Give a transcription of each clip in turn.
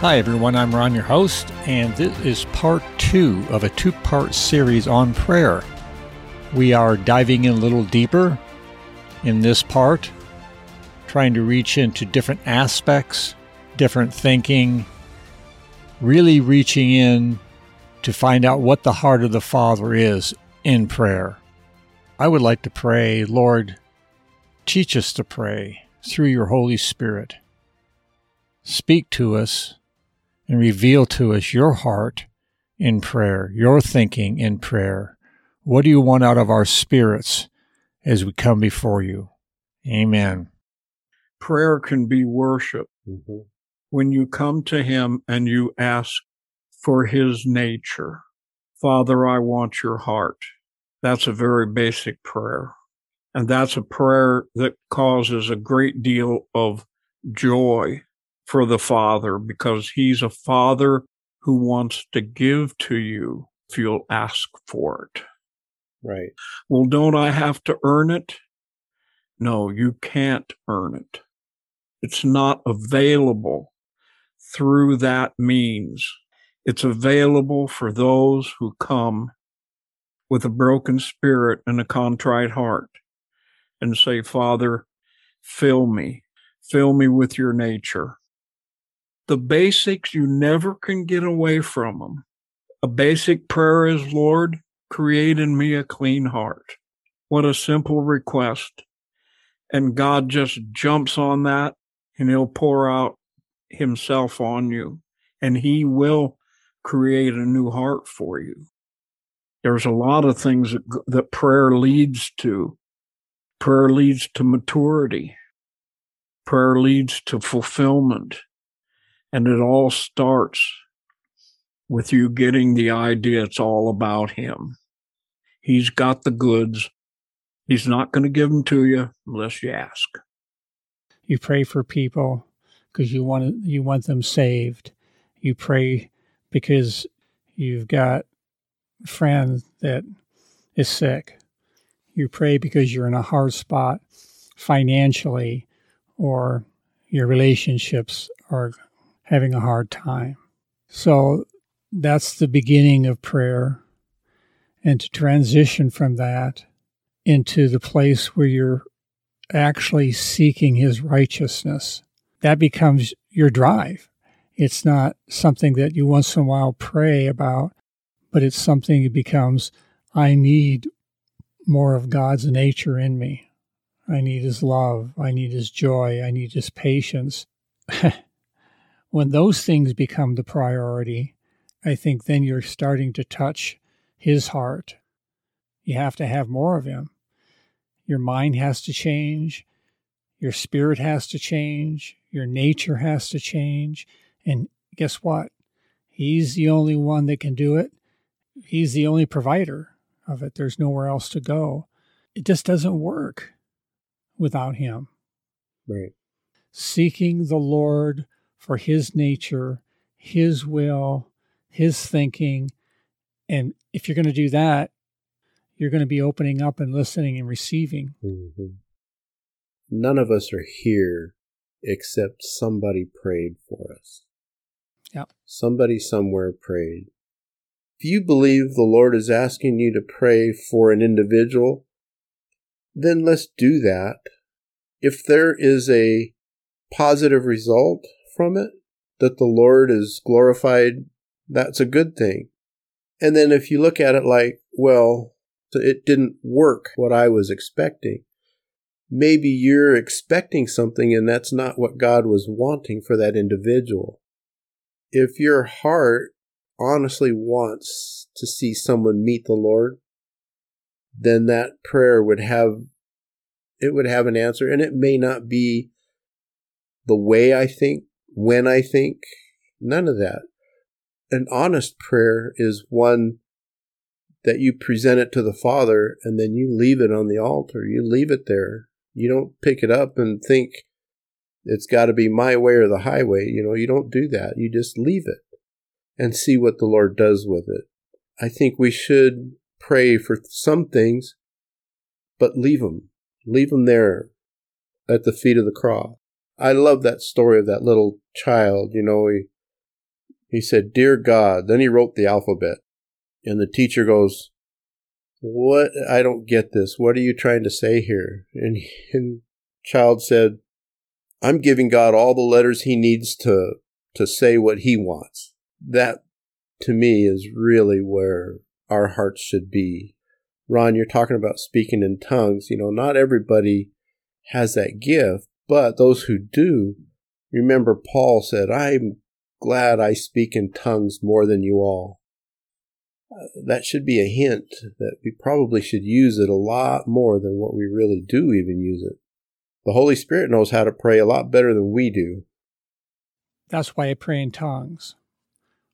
Hi, everyone. I'm Ron, your host, and this is part two of a two part series on prayer. We are diving in a little deeper in this part, trying to reach into different aspects, different thinking, really reaching in to find out what the heart of the Father is in prayer. I would like to pray, Lord, teach us to pray through your Holy Spirit. Speak to us and reveal to us your heart in prayer, your thinking in prayer. What do you want out of our spirits as we come before you? Amen. Prayer can be worship. Mm-hmm. When you come to Him and you ask for His nature, Father, I want your heart. That's a very basic prayer. And that's a prayer that causes a great deal of joy for the Father because He's a Father who wants to give to you if you'll ask for it. Right. Well, don't I have to earn it? No, you can't earn it. It's not available through that means. It's available for those who come with a broken spirit and a contrite heart and say, Father, fill me, fill me with your nature. The basics, you never can get away from them. A basic prayer is, Lord, create in me a clean heart. What a simple request. And God just jumps on that and he'll pour out himself on you and he will create a new heart for you. There's a lot of things that, that prayer leads to. Prayer leads to maturity. Prayer leads to fulfillment. And it all starts with you getting the idea it's all about him. He's got the goods. He's not going to give them to you unless you ask. You pray for people because you want you want them saved. You pray because you've got a friend that is sick you pray because you're in a hard spot financially or your relationships are having a hard time. So that's the beginning of prayer. And to transition from that into the place where you're actually seeking his righteousness, that becomes your drive. It's not something that you once in a while pray about, but it's something that becomes, I need more of God's nature in me. I need His love. I need His joy. I need His patience. when those things become the priority, I think then you're starting to touch His heart. You have to have more of Him. Your mind has to change. Your spirit has to change. Your nature has to change. And guess what? He's the only one that can do it. He's the only provider of it. There's nowhere else to go. It just doesn't work without Him. Right. Seeking the Lord for His nature, His will, His thinking. And if you're going to do that, you're going to be opening up and listening and receiving. Mm-hmm. None of us are here except somebody prayed for us. Yep. Somebody somewhere prayed. If you believe the Lord is asking you to pray for an individual, then let's do that. If there is a positive result from it, that the Lord is glorified, that's a good thing. And then if you look at it like, well, it didn't work what I was expecting, maybe you're expecting something and that's not what God was wanting for that individual. If your heart honestly wants to see someone meet the Lord, then that prayer would have it would have an answer and it may not be the way I think, when I think, none of that. an honest prayer is one that you present it to the Father and then you leave it on the altar. You leave it there. You don't pick it up and think it's got to be my way or the highway. You know, you don't do that. You just leave it and see what the Lord does with it. I think we should pray for some things, but leave them. Leave them there at the feet of the cross. I love that story of that little child. You know, he, he said, Dear God. Then he wrote the alphabet. And the teacher goes, What? I don't get this. What are you trying to say here? And, and child said, I'm giving God all the letters he needs to, to say what he wants. That to me is really where our hearts should be. Ron, you're talking about speaking in tongues. You know, not everybody has that gift, but those who do, remember Paul said, I'm glad I speak in tongues more than you all. Uh, that should be a hint that we probably should use it a lot more than what we really do even use it. The Holy Spirit knows how to pray a lot better than we do. That's why I pray in tongues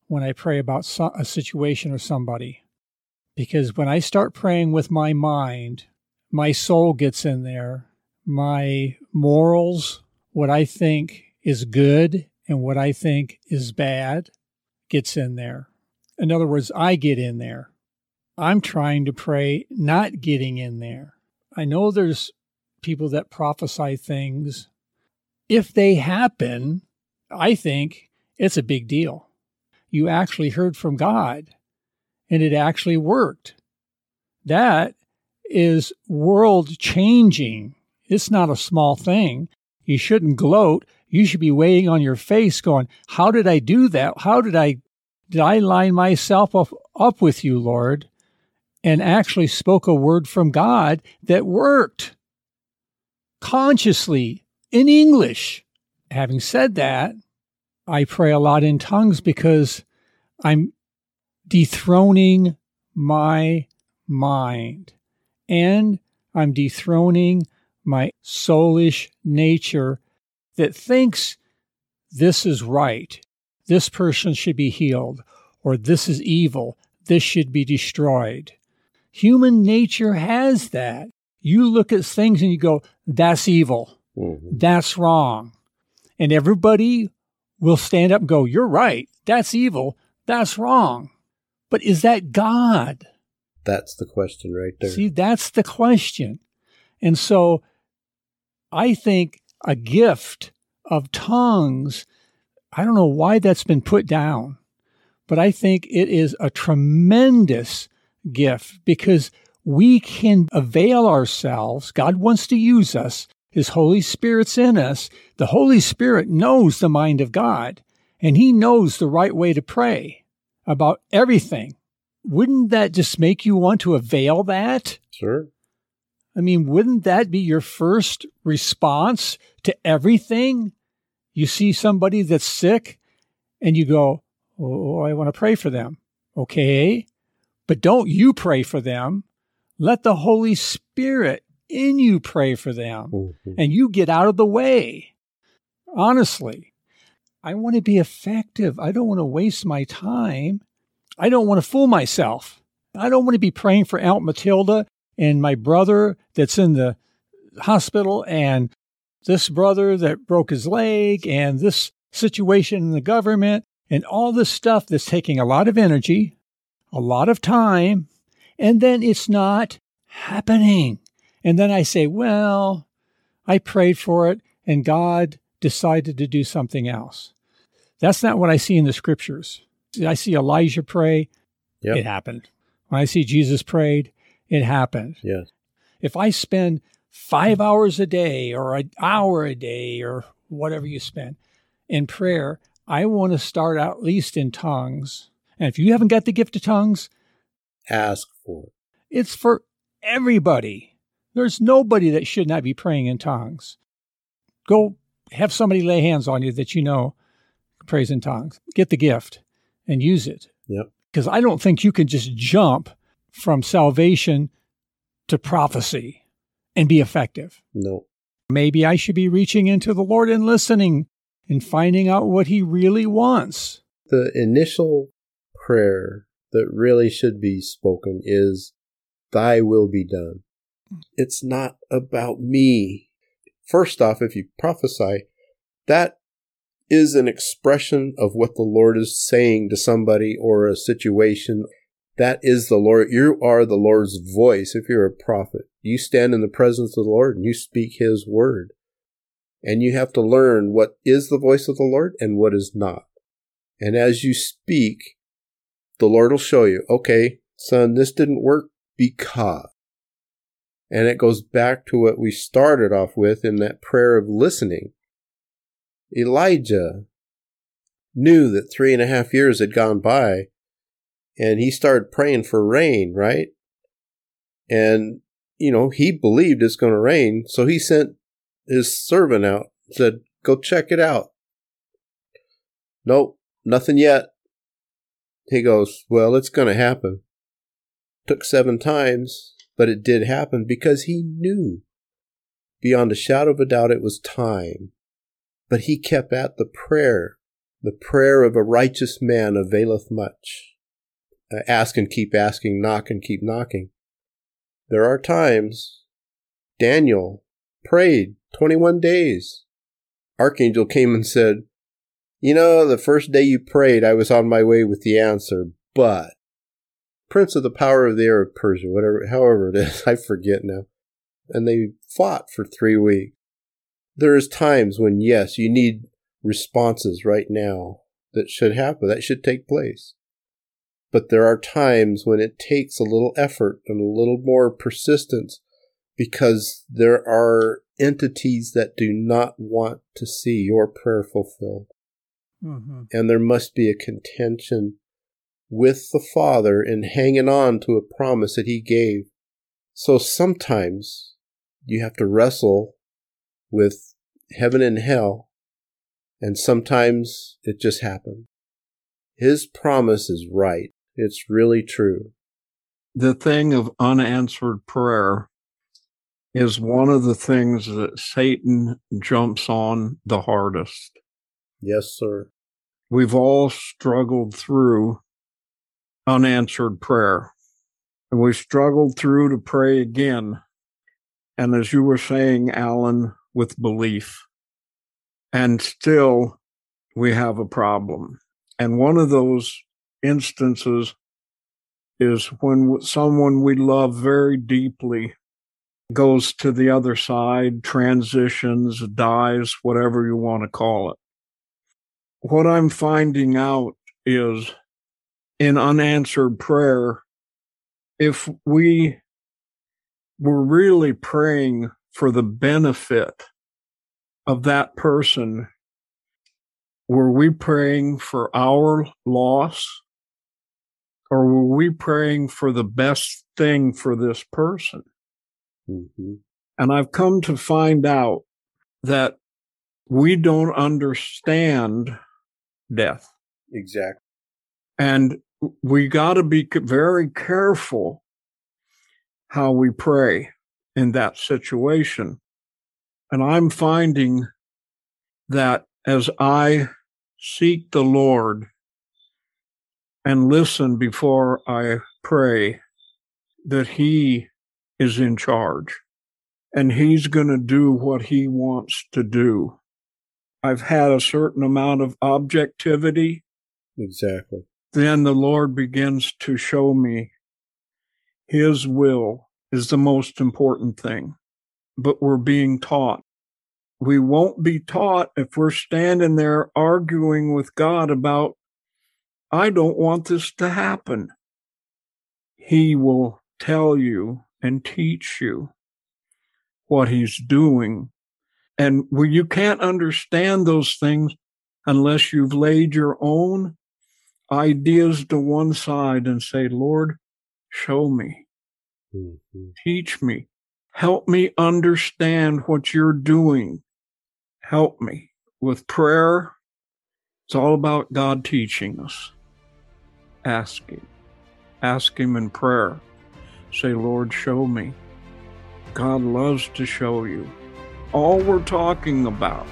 when I pray about a situation or somebody. Because when I start praying with my mind, my soul gets in there, my morals, what I think is good and what I think is bad gets in there. In other words, I get in there. I'm trying to pray, not getting in there. I know there's people that prophesy things, if they happen, I think it's a big deal. You actually heard from God and it actually worked. That is world changing. It's not a small thing. You shouldn't gloat. You should be weighing on your face going, how did I do that? How did I, did I line myself up, up with you, Lord? And actually spoke a word from God that worked consciously in English. Having said that, I pray a lot in tongues because I'm dethroning my mind and I'm dethroning my soulish nature that thinks this is right, this person should be healed, or this is evil, this should be destroyed. Human nature has that. You look at things and you go, that's evil. Mm-hmm. That's wrong. And everybody will stand up and go, You're right. That's evil. That's wrong. But is that God? That's the question right there. See, that's the question. And so I think a gift of tongues, I don't know why that's been put down, but I think it is a tremendous gift because we can avail ourselves. God wants to use us. His Holy Spirit's in us. The Holy Spirit knows the mind of God, and He knows the right way to pray about everything. Wouldn't that just make you want to avail that? Sure. I mean, wouldn't that be your first response to everything? You see somebody that's sick and you go, Oh, I want to pray for them. Okay. But don't you pray for them. Let the Holy Spirit in you pray for them mm-hmm. and you get out of the way. Honestly, I want to be effective. I don't want to waste my time. I don't want to fool myself. I don't want to be praying for Aunt Matilda and my brother that's in the hospital and this brother that broke his leg and this situation in the government and all this stuff that's taking a lot of energy, a lot of time, and then it's not happening. And then I say, well, I prayed for it and God decided to do something else. That's not what I see in the scriptures. I see Elijah pray, yep. it happened. When I see Jesus prayed, it happens. Yes. If I spend five hours a day or an hour a day or whatever you spend in prayer, I want to start out at least in tongues. And if you haven't got the gift of tongues, ask for it. It's for everybody. There's nobody that should not be praying in tongues. Go have somebody lay hands on you that you know prays in tongues. Get the gift and use it. Yep. Because I don't think you can just jump from salvation to prophecy and be effective. No. Maybe I should be reaching into the Lord and listening and finding out what He really wants. The initial prayer that really should be spoken is, Thy will be done. It's not about me. First off, if you prophesy, that is an expression of what the Lord is saying to somebody or a situation. That is the Lord. You are the Lord's voice if you're a prophet. You stand in the presence of the Lord and you speak His word. And you have to learn what is the voice of the Lord and what is not. And as you speak, the Lord will show you, okay, son, this didn't work because. And it goes back to what we started off with in that prayer of listening. Elijah knew that three and a half years had gone by and he started praying for rain, right? And, you know, he believed it's going to rain. So he sent his servant out, said, go check it out. Nope, nothing yet. He goes, well, it's going to happen. Took seven times, but it did happen because he knew beyond a shadow of a doubt it was time. But he kept at the prayer. The prayer of a righteous man availeth much. Uh, ask and keep asking, knock and keep knocking. There are times Daniel prayed 21 days. Archangel came and said, You know, the first day you prayed, I was on my way with the answer, but Prince of the power of the air of Persia, whatever, however it is, I forget now. And they fought for three weeks. There is times when, yes, you need responses right now that should happen, that should take place. But there are times when it takes a little effort and a little more persistence because there are entities that do not want to see your prayer fulfilled. Mm-hmm. And there must be a contention with the Father in hanging on to a promise that He gave. So sometimes you have to wrestle with heaven and hell, and sometimes it just happens. His promise is right. It's really true. The thing of unanswered prayer is one of the things that Satan jumps on the hardest. Yes, sir. We've all struggled through unanswered prayer. And we struggled through to pray again. And as you were saying, Alan, with belief. And still, we have a problem. And one of those instances is when someone we love very deeply goes to the other side, transitions, dies, whatever you want to call it. What I'm finding out is in unanswered prayer, if we were really praying for the benefit of that person, were we praying for our loss? Or were we praying for the best thing for this person? Mm-hmm. And I've come to find out that we don't understand death. Exactly. And we got to be very careful how we pray in that situation. And I'm finding that as I seek the Lord and listen before I pray, that He is in charge and he's going to do what he wants to do. I've had a certain amount of objectivity. Exactly. Then the Lord begins to show me his will is the most important thing. But we're being taught. We won't be taught if we're standing there arguing with God about, I don't want this to happen. He will tell you and teach you what he's doing. And you can't understand those things unless you've laid your own ideas to one side and say, Lord, show me, mm-hmm. teach me, help me understand what you're doing. Help me with prayer. It's all about God teaching us. Ask Him. Ask Him in prayer. Say, Lord, show me. God loves to show you. All we're talking about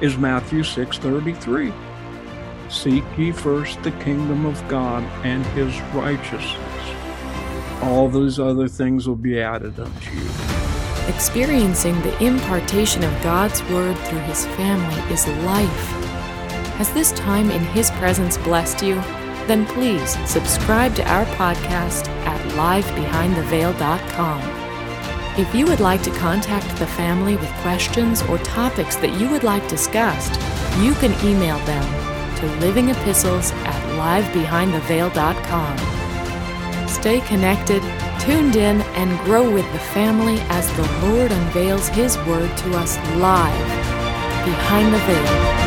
is Matthew 6:33. Seek ye first the kingdom of God and his righteousness. All those other things will be added unto you. Experiencing the impartation of God's Word through His family is life. Has this time in His presence blessed you? Then please subscribe to our podcast at livebehindtheveil.com. If you would like to contact the family with questions or topics that you would like discussed, you can email them to livingepistles at livebehindtheveil.com. Stay connected, tuned in, and grow with the family as the Lord unveils His Word to us live behind the veil.